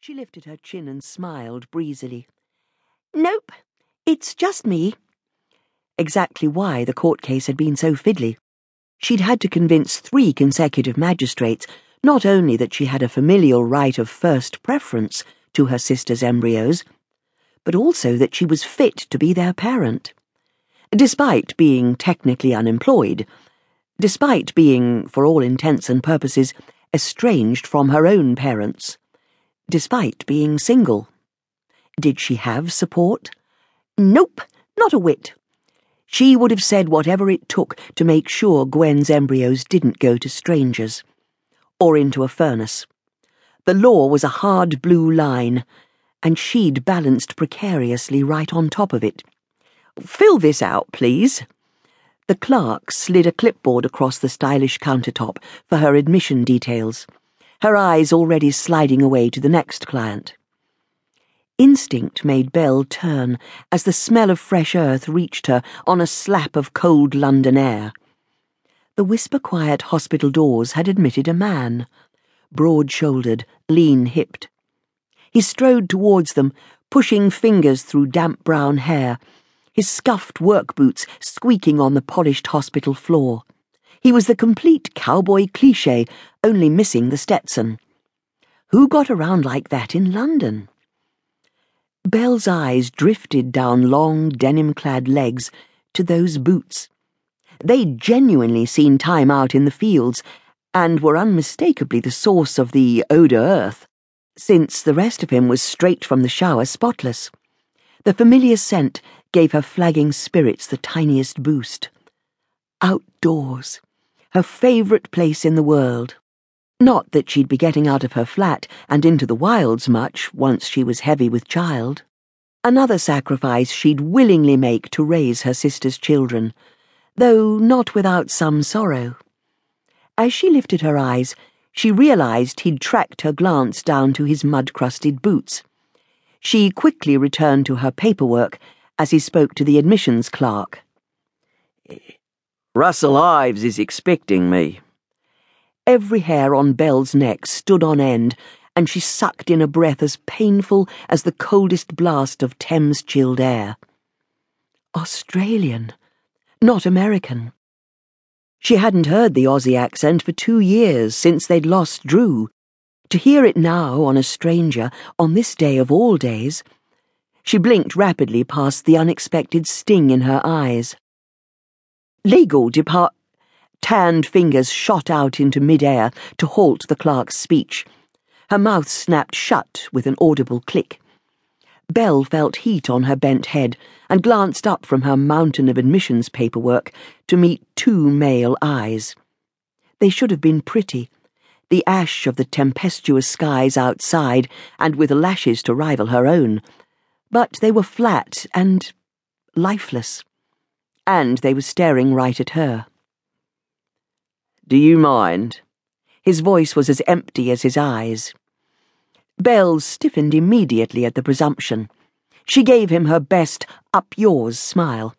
She lifted her chin and smiled breezily. Nope, it's just me. Exactly why the court case had been so fiddly. She'd had to convince three consecutive magistrates not only that she had a familial right of first preference to her sister's embryos, but also that she was fit to be their parent. Despite being technically unemployed, despite being, for all intents and purposes, estranged from her own parents, despite being single. Did she have support? Nope, not a whit. She would have said whatever it took to make sure Gwen's embryos didn't go to strangers. Or into a furnace. The law was a hard blue line, and she'd balanced precariously right on top of it. Fill this out, please. The clerk slid a clipboard across the stylish countertop for her admission details her eyes already sliding away to the next client. Instinct made Belle turn as the smell of fresh earth reached her on a slap of cold London air. The whisper quiet hospital doors had admitted a man, broad shouldered, lean hipped. He strode towards them, pushing fingers through damp brown hair, his scuffed work boots squeaking on the polished hospital floor. He was the complete cowboy cliche, only missing the Stetson. Who got around like that in London? Belle's eyes drifted down long, denim clad legs to those boots. They'd genuinely seen time out in the fields and were unmistakably the source of the de earth, since the rest of him was straight from the shower spotless. The familiar scent gave her flagging spirits the tiniest boost. Outdoors her favourite place in the world. Not that she'd be getting out of her flat and into the wilds much once she was heavy with child. Another sacrifice she'd willingly make to raise her sister's children, though not without some sorrow. As she lifted her eyes, she realized he'd tracked her glance down to his mud crusted boots. She quickly returned to her paperwork as he spoke to the admissions clerk. Russell Ives is expecting me. Every hair on Belle's neck stood on end, and she sucked in a breath as painful as the coldest blast of Thames chilled air. Australian, not American. She hadn't heard the Aussie accent for two years since they'd lost Drew. To hear it now on a stranger, on this day of all days, she blinked rapidly past the unexpected sting in her eyes. Legal depart. Tanned fingers shot out into midair to halt the clerk's speech. Her mouth snapped shut with an audible click. Belle felt heat on her bent head and glanced up from her mountain of admissions paperwork to meet two male eyes. They should have been pretty, the ash of the tempestuous skies outside and with lashes to rival her own, but they were flat and lifeless and they were staring right at her. Do you mind? His voice was as empty as his eyes. Belle stiffened immediately at the presumption. She gave him her best up yours smile.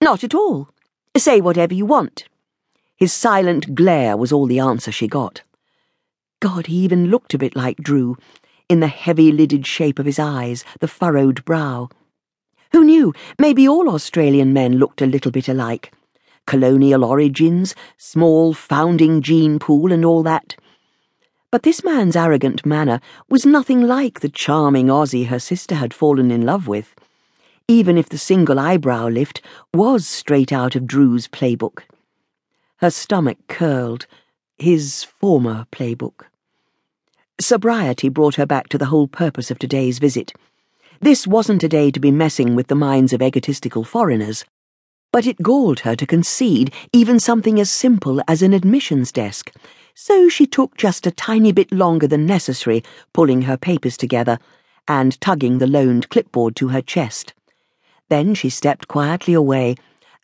Not at all. Say whatever you want. His silent glare was all the answer she got. God, he even looked a bit like Drew, in the heavy lidded shape of his eyes, the furrowed brow. Who knew? Maybe all Australian men looked a little bit alike. Colonial origins, small founding gene pool, and all that. But this man's arrogant manner was nothing like the charming Aussie her sister had fallen in love with, even if the single eyebrow lift was straight out of Drew's playbook. Her stomach curled, his former playbook. Sobriety brought her back to the whole purpose of today's visit. This wasn't a day to be messing with the minds of egotistical foreigners, but it galled her to concede even something as simple as an admissions desk, so she took just a tiny bit longer than necessary pulling her papers together and tugging the loaned clipboard to her chest. Then she stepped quietly away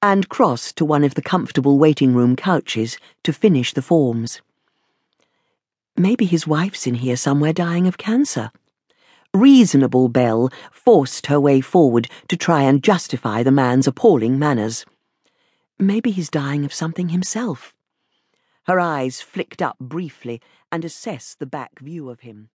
and crossed to one of the comfortable waiting room couches to finish the forms. Maybe his wife's in here somewhere dying of cancer reasonable Belle forced her way forward to try and justify the man's appalling manners. Maybe he's dying of something himself. Her eyes flicked up briefly and assessed the back view of him.